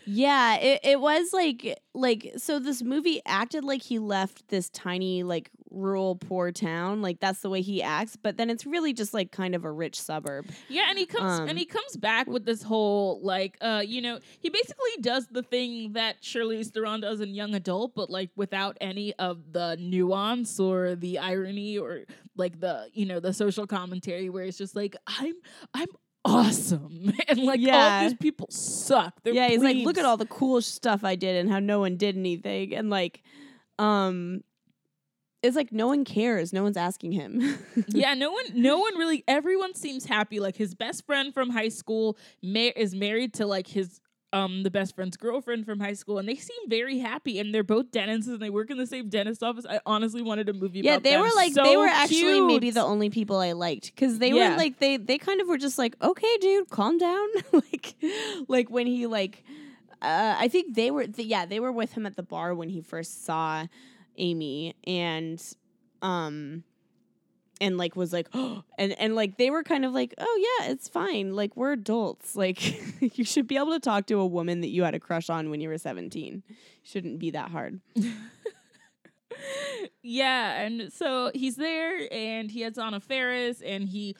Yeah, it, it was like like so this movie acted like he left this tiny like rural poor town. Like that's the way he acts, but then it's really just like kind of a rich suburb. Yeah, and he comes Um, and he comes back with this whole like uh you know, he basically does the thing that Charlize Theron does in Young Adult, but like without any of the nuance or the irony or like the you know, the social commentary where it's just like I'm I'm awesome and like all Yeah. of these people suck. They're yeah, he's like, look at all the cool stuff I did and how no one did anything, and like, um, it's like no one cares, no one's asking him. yeah, no one, no one really. Everyone seems happy. Like his best friend from high school ma- is married to like his um the best friend's girlfriend from high school, and they seem very happy. And they're both dentists, and they work in the same dentist office. I honestly wanted a movie. yeah, they them. were like So they were actually maybe the only people I liked because they Yeah. were like they they kind of were just like okay, dude, calm down. like like when he like uh, I think they were th- yeah they were with him at the bar when he first saw Amy and um and like was like oh, and and like they were kind of like oh yeah it's fine. Like we're adults. Like you should be able to talk to a woman that you had a crush on when you were 17 shouldn't be that hard. Yeah, and so he's there, and he heads on a Ferris, and he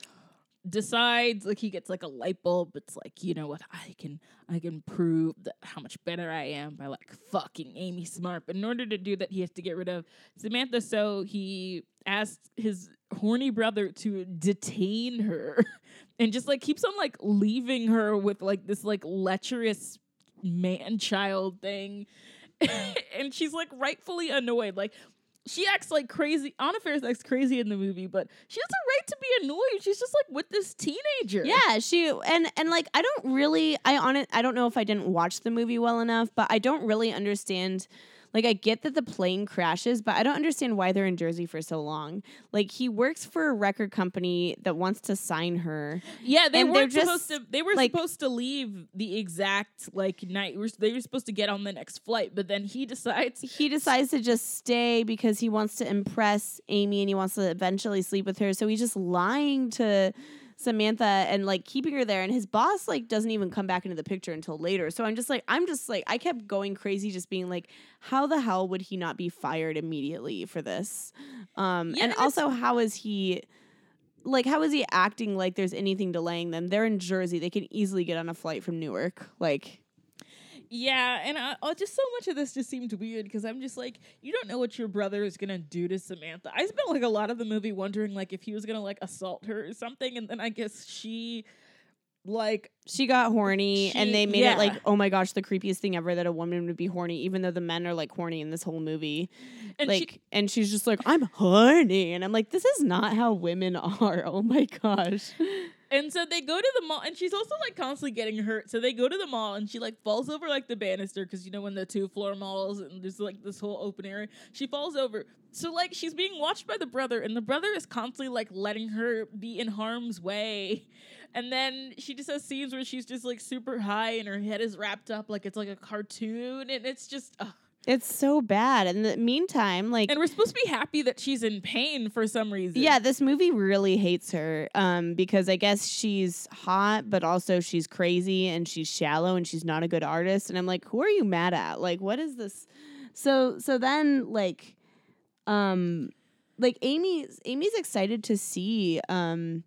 decides like he gets like a light bulb. It's like you know what I can I can prove that how much better I am by like fucking Amy Smart. But in order to do that, he has to get rid of Samantha. So he asks his horny brother to detain her, and just like keeps on like leaving her with like this like lecherous man child thing. and she's like rightfully annoyed. Like she acts like crazy. Anna Faris acts crazy in the movie, but she has a right to be annoyed. She's just like with this teenager. Yeah, she and and like I don't really I on it I don't know if I didn't watch the movie well enough, but I don't really understand like I get that the plane crashes, but I don't understand why they're in Jersey for so long. Like he works for a record company that wants to sign her. yeah. They weren't supposed just, to. They were like- supposed to leave the exact like night. They were supposed to get on the next flight, but then he decides. He decides to just stay because he wants to impress Amy and he wants to eventually sleep with her. So he's just lying to Samantha and like keeping her there and his boss like doesn't even come back into the picture until later. So I'm just like I'm just like I kept going crazy just being like how the hell would he not be fired immediately for this? Um Yeah, and and also how is he like how is he acting like there's anything delaying them? They're in Jersey. They can easily get on a flight from Newark. Like Yeah, and uh, oh, just so much of this just seemed weird because I'm just like, you don't know what your brother is gonna do to Samantha. I spent like a lot of the movie wondering like if he was gonna like assault her or something, and then I guess she like She got horny She- and they made yeah. it like, oh my gosh, the creepiest thing ever that a woman would be horny, even though the men are like horny in this whole movie. and like she, and she's just like, I'm horny. And I'm like, this is not how women are. Oh my gosh. And so they go to the mall, and she's also like constantly getting hurt. So they go to the mall, and she like falls over like the banister because you know when the two floor malls and there's like this whole open area, she falls over. So like she's being watched by the brother, and the brother is constantly like letting her be in harm's way. And then she just has scenes where she's just like super high, and her head is wrapped up like it's like a cartoon, and it's just. ugh. It's so bad. In the meantime, like And we're supposed to be happy that she's in pain for some reason. Yeah, this movie really hates her um, because I guess she's hot, but also she's crazy and she's shallow and she's not a good artist. And I'm like, who are you mad at? Like, what is this? So so then like, um, like Amy's Amy's excited to see um.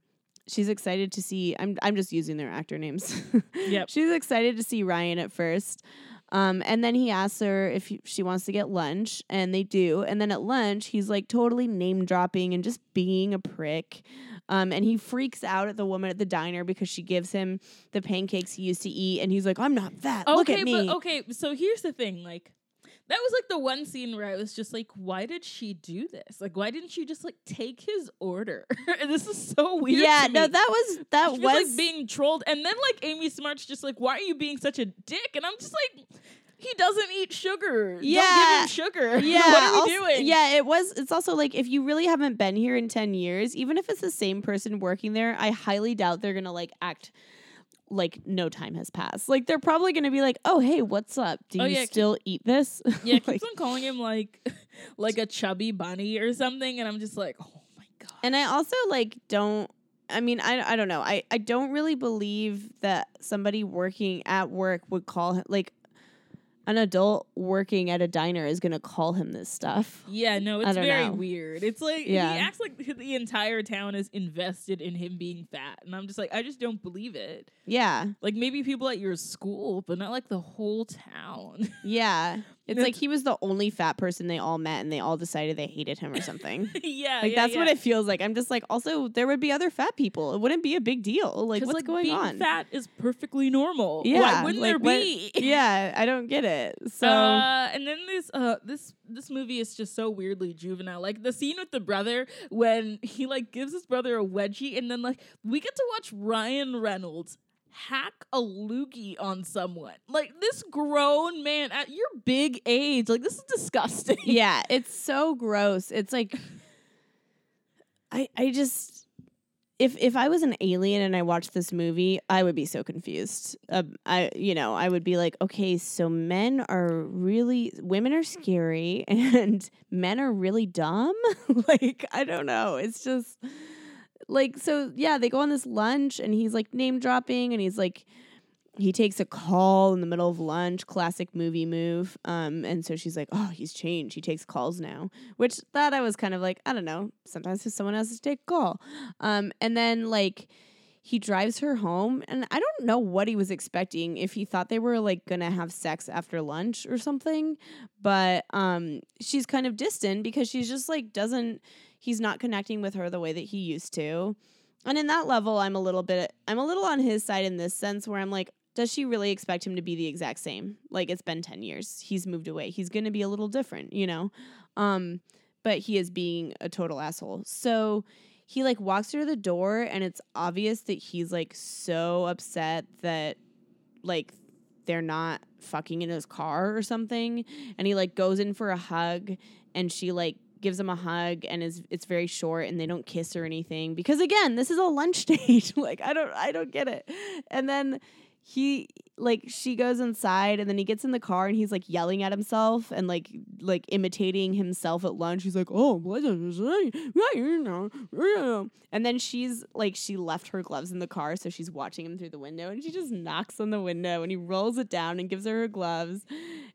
She's excited to see. I'm. I'm just using their actor names. Yep. She's excited to see Ryan at first, um, and then he asks her if he- she wants to get lunch, and they do. And then at lunch, he's like totally name dropping and just being a prick. Um, and he freaks out at the woman at the diner because she gives him the pancakes he used to eat, and he's like, "I'm not. Look okay, at me." but okay, so here's the thing, like that was like the one scene where I was just like, why did she do this? Like, why didn't she just like take his order? and this is so weird. yeah, no, that was that She was, like being trolled, and then like Amy Smart's just like, why are you being such a dick? And I'm just like, he doesn't eat sugar. Yeah. Don't give him sugar. Yeah, what are we also- doing? Yeah, it was. It's also like if you really haven't been here in ten years, even if it's the same person working there, I highly doubt they're gonna like act like no time has passed. Like they're probably gonna be like, "Oh, hey, what's up? Do Oh, you yeah, keep- still eat this?" yeah. Like- Keeps on calling him like, like a chubby bunny or something, and I'm just like, oh my god. And I also like don't I mean, I, I don't know. I, I don't really believe that somebody working at work would call him like an adult working at a diner is going to call him this stuff. Yeah, no, it's very know. weird. It's like Yeah. he acts like the entire town is invested in him being fat, and I'm just like, I just don't believe it. Yeah. Like maybe people at your school, but not like the whole town. Yeah. It's like he was the only fat person they all met and they all decided they hated him or something. yeah, Like yeah, that's what it feels like. I'm just like also there would be other fat people. It wouldn't be a big deal. Like what's like, going being on? Fat is perfectly normal. Yeah, Why wouldn't like, there what- be? yeah, I don't get it. So Uh, and then this uh this this movie is just so weirdly juvenile. Like the scene with the brother when he like gives his brother a wedgie, and then like we get to watch Ryan Reynolds hack a loogie on someone. Like this grown man at your big age. Like this is disgusting. yeah, it's so gross. It's like I I just if if I was an alien and I watched this movie, I would be so confused. Um, I you know I would be like, okay, so men are really women are scary and men are really dumb. like I don't know. It's just like so yeah. They go on this lunch and he's like name dropping and he's like he takes a call in the middle of lunch, classic movie move. Um, and so she's like, "Oh, he's changed. He takes calls now." Which that I was kind of like, I don't know. Sometimes if someone has to take a call, um, and then like he drives her home, and I don't know what he was expecting. If he thought they were like gonna have sex after lunch or something, but um, she's kind of distant because she's just like doesn't. He's not connecting with her the way that he used to. And in that level, I'm a little bit, I'm a little on his side in this sense where I'm like, does she really expect him to be the exact same? Like it's been 10 years. He's moved away. He's going to be a little different, you know? Um, but he is being a total asshole. So he like walks to the door and it's obvious that he's like so upset that like they're not fucking in his car or something. And he like goes in for a hug and she like gives him a hug and is it's very short and they don't kiss or anything because again this is a lunch date. Like i don't i don't get it. And then he like she goes inside and then he gets in the car and he's like yelling at himself and like like imitating himself at lunch he's like oh what is this? Yeah, you know, yeah." and then she's like she left her gloves in the car so she's watching him through the window and she just knocks on the window and he rolls it down and gives her her gloves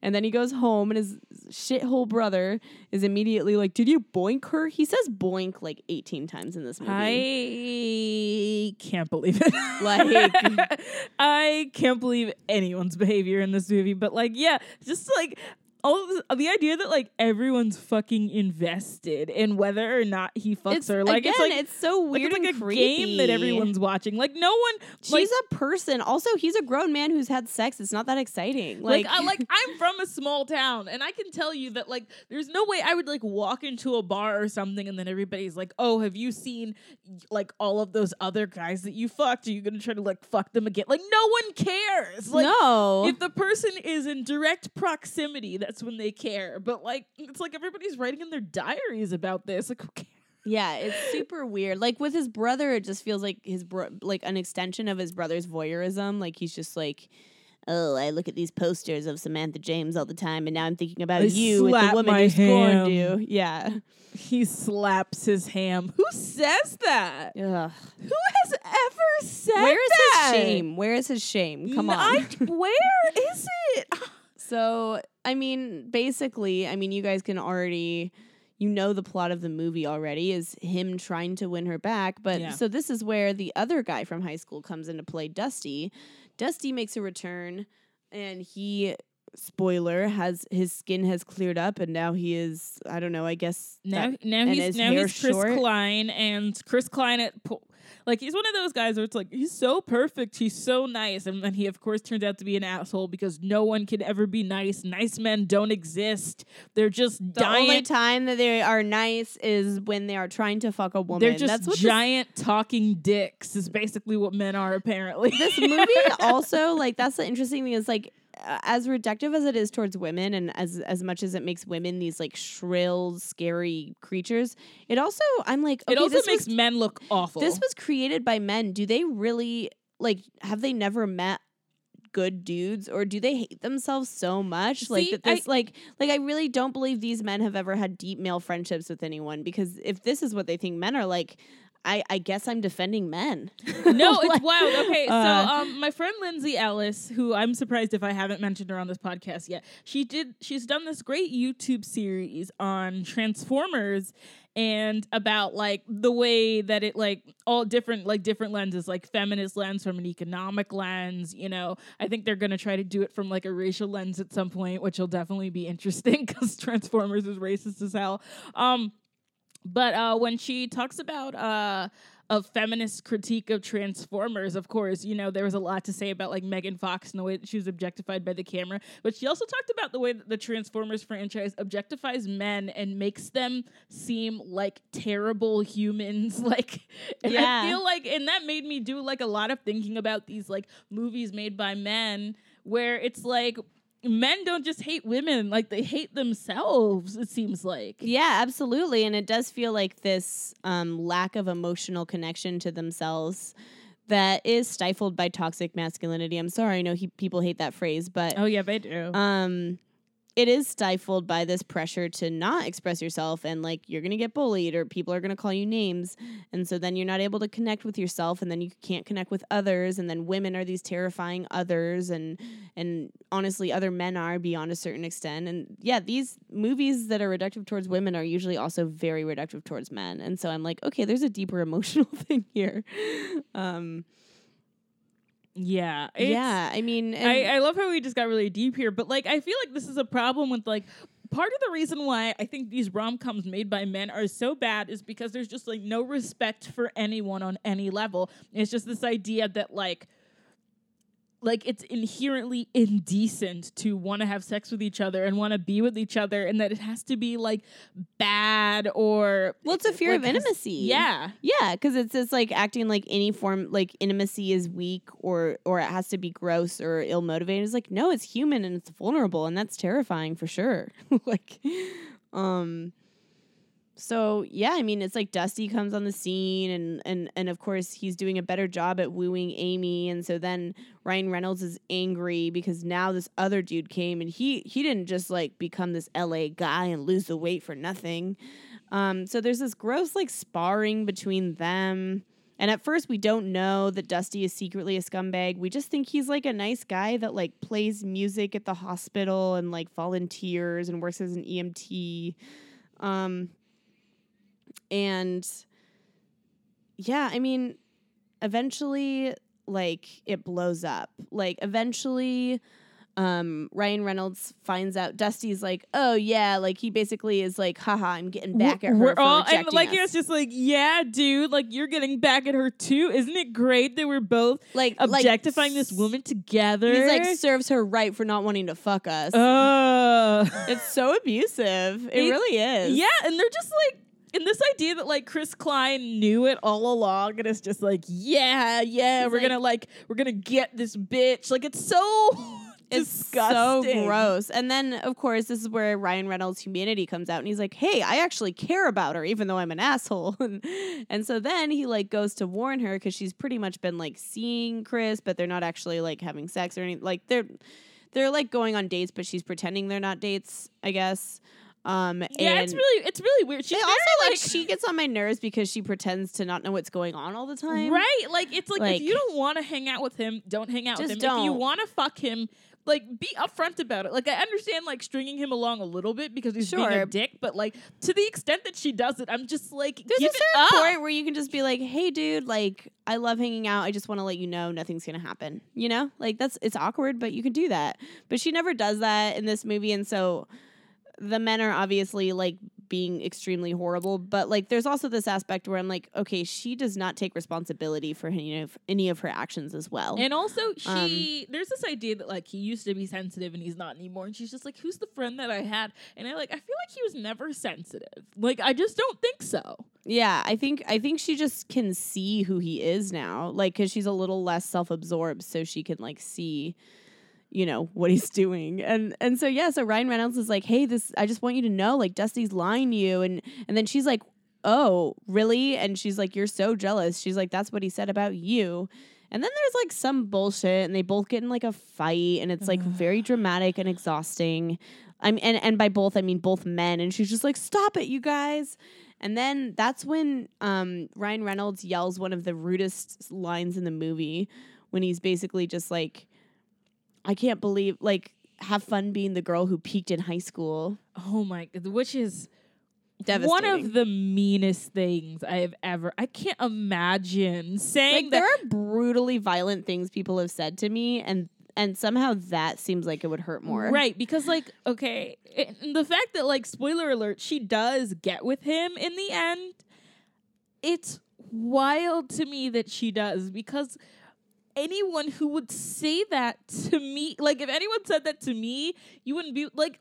and then he goes home and his shithole brother is immediately like did you boink her he says boink like 18 times in this movie I can't believe it. Like- I I can't believe anyone's behavior in this movie. But like, yeah, just like all this, the idea that like everyone's fucking invested in whether or not he fucks It's her. Like again, it's like it's so like, weird it's like and a creepy. game that everyone's watching. Like no one. like, She's a person. Also, he's a grown man who's had sex. It's not that exciting. Like, Like, I like I'm from a small town and I can tell you that like there's no way I would like walk into a bar or something and then everybody's like, "Oh, have you seen like all of those other guys that you fucked? Are you going to try to like fuck them again?" Like no one cares. Like no. if the person is in direct proximity, that's when they care. But like it's like everybody's writing in their diaries about this. Like who cares? Yeah, it's super weird. Like with his brother, it just feels like his bro- like an extension of his brother's voyeurism. Like he's just like, oh, I look at these posters of Samantha James all the time, and now I'm thinking about I you and the woman who scorned you. Yeah. He slaps his ham. Who says that? Ugh. Who has ever said Where is that? his shame? Where is his shame? Come on. I- where is it? So, I mean, basically, I mean, you guys can already, you know, the plot of the movie already is him trying to win her back. But Yeah. so this is where the other guy from high school comes into play, Dusty. Dusty makes a return, and he, spoiler, has his skin has cleared up, and now he is, I don't know, I guess. Now, that- now he's now he's Chris short? Klein, and Chris Klein at like he's one of those guys where it's like he's so perfect, he's so nice, and then he of course turns out to be an asshole because no one can ever be nice. Nice men don't exist. They're just the only giant. time that they are nice is when they are trying to fuck a woman. They're just That's what this giant talking dicks. Is basically what men are apparently. this movie also like that's the interesting thing is like as reductive as it is towards women and as as much as it makes women these like shrill scary creatures it also i'm like okay, it also this makes was, men look awful. this was created by men do they really like have they never met good dudes or do they hate themselves so much like See, that I- this like like i really don't believe these men have ever had deep male friendships with anyone because if this is what they think men are like i i guess i'm defending men no, it's wild. Okay, so uh, um, my friend Lindsay Ellis, who I'm surprised if I haven't mentioned her on this podcast yet, she did. She's done this great YouTube series on Transformers and about like the way that it like all different like different lenses, like feminist lens from an economic lens. You know, I think they're gonna try to do it from like a racial lens at some point, which will definitely be interesting because Transformers is racist as hell. Um, but uh, when she talks about uh, a feminist critique of Transformers, of course, you know, there was a lot to say about like Megan Fox and the way that she was objectified by the camera. But she also talked about the way that the Transformers franchise objectifies men and makes them seem like terrible humans. Like, Yeah. I feel like, and that made me do like a lot of thinking about these like movies made by men where it's like, Men don't just hate women, like they hate themselves, it seems like. Yeah, absolutely. And it does feel like this um, lack of emotional connection to themselves that is stifled by toxic masculinity. I'm sorry, I know he, people hate that phrase, but Oh yeah, they do. um, it is stifled by this pressure to not express yourself and like you're gonna get bullied or people are gonna call you names. And so then you're not able to connect with yourself and then you can't connect with others. And then women are these terrifying others and and honestly other men are beyond a certain extent. And yeah these movies that are reductive towards women are usually also very reductive towards men. And so i'm like okay there's a deeper emotional thing here. Um yeah. yeah i mean I, I love how we just got really deep here, but like I feel like this is a problem with like part of the reason why I think these rom coms made by men are so bad is because there's just like no respect for anyone on any level. It's just this idea that like like it's inherently indecent to want to have sex with each other and want to be with each other and that it has to be like bad or well it's a fear of like, has- intimacy yeah Yeah, because it's just like acting like any form like intimacy is weak or or it has to be gross or ill motivated. It's like no, it's human and it's vulnerable and that's terrifying for sure. like, um, so yeah, I mean it's like Dusty comes on the scene and and and of course he's doing a better job at wooing Amy and so then Ryan Reynolds is angry because now this other dude came and he he didn't just like become this LA guy and lose the weight for nothing. Um, so there's this gross like sparring between them. And at first we don't know that Dusty is secretly a scumbag. We just think he's like a nice guy that like plays music at the hospital and like volunteers and works as an EMT. Um and yeah, I mean eventually like it blows up. Like eventually um Ryan Reynolds finds out Dusty's like, "Oh yeah, like he basically is like, haha, I'm getting back at her we're for all and like us." it's just like yeah dude like you're getting back at her too isn't it great that we're both like like, objectifying this woman together He's like serves her right for not wanting to fuck us. uh it's so abusive. It, It- really is. yeah and they're just like and this idea that like Chris Klein knew it all along and it's just like yeah yeah He's we're like- gonna like we're gonna get this bitch like it's so It's disgusting so gross. And then, of course, this is where Ryan Reynolds' humanity comes out, and he's like, "Hey, I actually care about her, even though I'm an asshole." and, and so then he like goes to warn her because she's pretty much been like seeing Chris, but they're not actually like having sex or anything. Like they're they're like going on dates, but she's pretending they're not dates. I guess. Um, yeah it's really it's really weird she's also like like she gets on my nerves because she pretends to not know what's going on all the time. Right? Like it's like, Like- if you don't want to hang out with him, don't hang out with him. Just If you want to fuck him, like be upfront about it. Like I understand like stringing him along a little bit because he's being a dick, but like to the extent that she does it, I'm just like There's give a certain point where you can just be like, "Hey, dude, like I love hanging out. I just want to let you know nothing's gonna happen." You know, like that's it's awkward, but you can do that. But she never does that in this movie, and so the men are obviously like being extremely horrible. But like, there's also this aspect where I'm like, okay, she does not take responsibility for any of any of her actions as well. And also, Um, she there's this idea that like he used to be sensitive and he's not anymore, and she's just like, "Who's the friend that I had?" And I like, I feel like he was never sensitive. Like, I just don't think so. Yeah, I think I think she just can see who he is now, like because she's a little less self-absorbed, so she can like see, you know, what he's doing, and and so yeah, so Ryan Reynolds is like, hey, this I just want you to know, like Dusty's lying to you, and and then she's like, oh, really? And she's like, you're so jealous. She's like, that's what he said about you. And then there's like some bullshit, and they both get in like a fight, and it's like very dramatic and exhausting. I mean, and and by both I mean both men, and she's just like, stop it, you guys. And then that's when um, Ryan Reynolds yells one of the rudest lines in the movie when he's basically just like, I can't believe, like, have fun being the girl who peaked in high school. Oh my, god, which is Devastating. one of the meanest things I have ever. I can't imagine saying like, that. there are brutally violent things people have said to me, and and somehow that seems like it would hurt more. Right, because like okay, it, the fact that like spoiler alert, she does get with him in the end. It's wild to me that she does because anyone who would say that to me, like if anyone said that to me, you wouldn't be like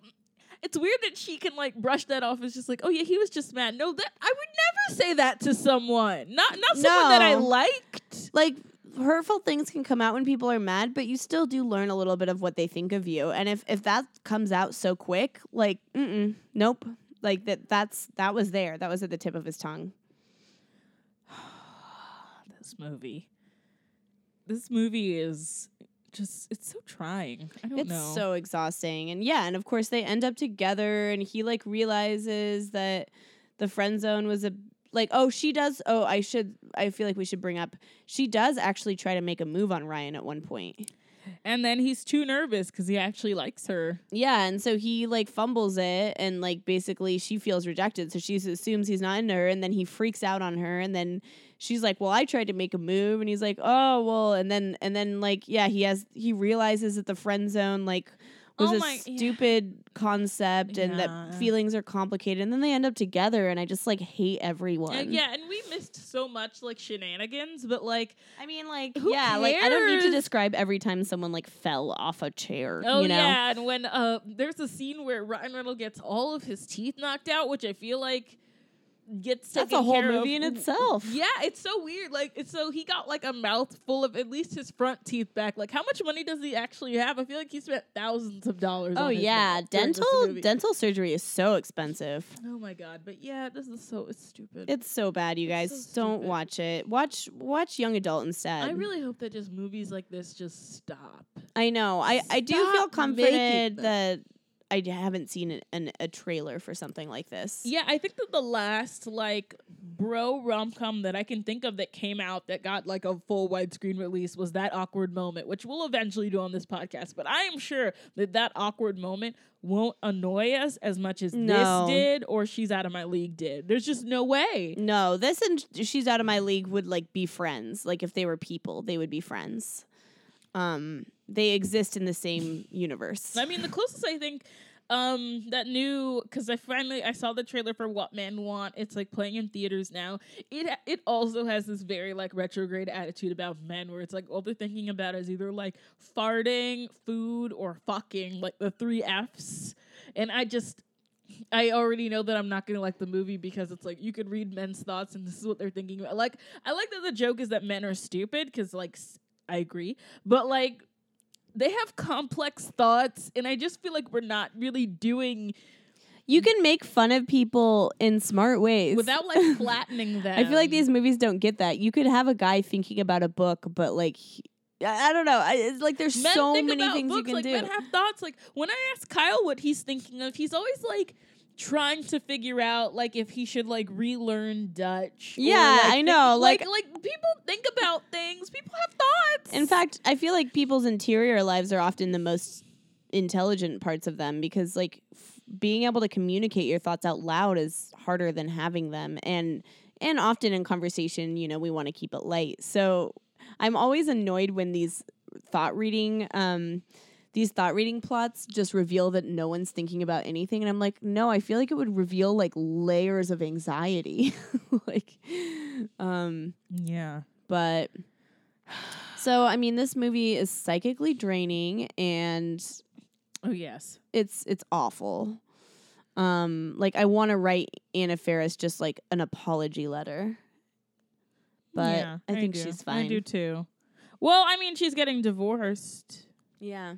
it's weird that she can like brush that off as just like, oh yeah, he was just mad. No, that I would never say that to someone. Not not someone that I liked. Like hurtful things can come out when people are mad, but you still do learn a little bit of what they think of you. And if if that comes out so quick, like, mm nope. Like that that's that was there. That was at the tip of his tongue. this movie. This movie is just it's so trying. I don't It's know. so exhausting. And yeah, and of course they end up together and he like realizes that the friend zone was a like oh she does oh I should I feel like we should bring up she does actually try to make a move on Ryan at one point. And then he's too nervous because he actually likes her. Yeah, and so he like fumbles it and like basically she feels rejected. So she assumes he's not in her and then he freaks out on her and then she's like, "Well, I tried to make a move." And he's like, "Oh, well." And then and then like yeah, he has he realizes that the friend zone like was Oh a my- yeah. stupid concept and Yeah. that feelings are complicated and then they end up together and I just like hate everyone. Uh, yeah, and we missed so much like shenanigans, but like I mean like Who yeah, like I don't need to describe every time someone like fell off a chair, oh you know. yeah, and when uh there's a scene where Ryan Reynolds gets all of his teeth knocked out, which I feel like gets That's taken a whole movie of. in mm-hmm. itself. Yeah, it's so weird. Like, so he got like a mouthful of at least his front teeth back. Like, how much money does he actually have? I feel like he spent thousands of dollars. Oh on yeah, mouth dental dental surgery is so expensive. Oh my god! But yeah, this is so it's stupid. It's so bad, you guys. So Don't stupid. watch it. Watch watch young adult instead. I really hope that just movies like this just stop. I know. I I do feel Stop comforted that I haven't seen an, an, a trailer for something like this. Yeah, I think that the last like bro rom com that I can think of that came out that got like a full widescreen release was that awkward moment, which we'll eventually do on this podcast. But I am sure that that awkward moment won't annoy us as much as No. this did or She's Out of My League did. There's just no way. No, this and she's out of my league would like be friends. Like if they were people, they would be friends. Um, they exist in the same universe. I mean, the closest I think um that new because I finally I saw the trailer for What Men Want. It's like playing in theaters now. It it also has this very like retrograde attitude about men, where it's like all they're thinking about is either like farting, food, or fucking, like the three Fs. And I just. I already know that I'm not gonna like the movie because it's like you could read men's thoughts and this is what they're thinking about. Like I like that the joke is that men are stupid because like I agree, but like they have complex thoughts and i just feel like we're not really doing You can make fun of people in smart ways without like flattening them I feel like these movies don't get that. You could have a guy thinking about a book, but like he- I don't know. I- It's like there's men so many things books, you can like, do. men have thoughts like when i ask kyle what he's thinking of he's always like trying to figure out like if he should like relearn dutch or, Yeah, like, I know, like like- like people think about things. People have thoughts. In fact, I feel like people's interior lives are often the most intelligent parts of them because like f- being able to communicate your thoughts out loud is harder than having them. And and often in conversation, you know, we want to keep it light. So I'm always annoyed when these thought reading um these thought reading plots just reveal that no one's thinking about anything and I'm like, "No, I feel like it would reveal like layers of anxiety." like um yeah but so I mean this movie is psychically draining and oh yes it's it's awful. Um like I want to write Anna Faris just like an apology letter. But yeah, I think do. she's fine. i do too well i mean she's getting divorced Yeah.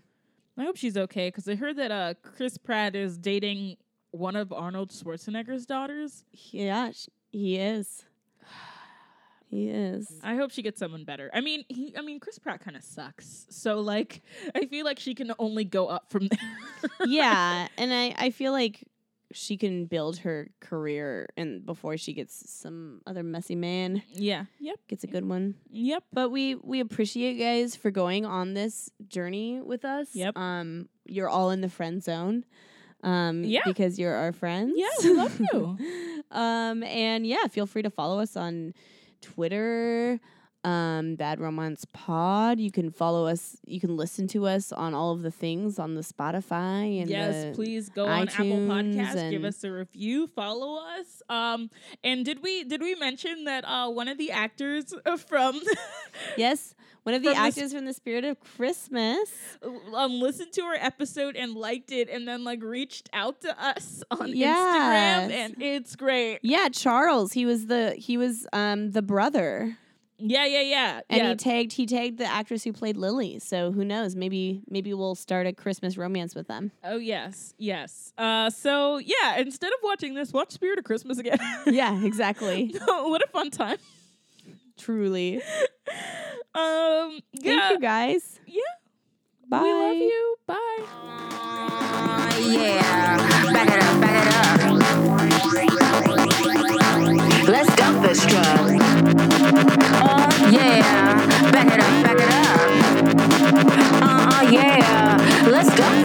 I hope she's okay because I heard that uh Chris Pratt is dating one of Arnold Schwarzenegger's daughters. Yeah, sh- he is. He is. I hope she gets someone better. I mean, he. I mean, Chris Pratt kind of sucks. So like, I feel like she can only go up from there. yeah, and I I feel like she can build her career and before she gets some other messy man yeah. Yep. gets a good one. Yep. But we we appreciate you guys for going on this journey with us. Yep. Um, you're all in the friend zone. Um, Yeah. because you're our friends. Yeah, we love you. um, and yeah, feel free to follow us on Twitter. Um, Bad Romance Pod. You can follow us. You can listen to us on all of the things on the Spotify and yes, the- please go on Apple Podcasts, give us a review, follow us. Um, and did we did we mention that uh one of the actors from Yes, one of the From the actors from the Spirit of Christmas. um listened to our episode and liked it, and then like reached out to us on Yes. Instagram, and it's great. Yeah, Charles. He was the he was um the brother. Yeah, yeah, yeah. And yeah. he tagged he tagged the actress who played Lily. So who knows? Maybe maybe we'll start a Christmas romance with them. Oh yes, yes. Uh, so yeah, instead of watching this, watch Spirit of Christmas again. yeah, exactly. what a fun time. Truly. um. Yeah. Thank you guys. Yeah. Bye. We love you. Bye. Yeah. Back it up. Back it up. Let's dump this truck. Uh, yeah, back it up, back it up. Uh uh, yeah, let's go.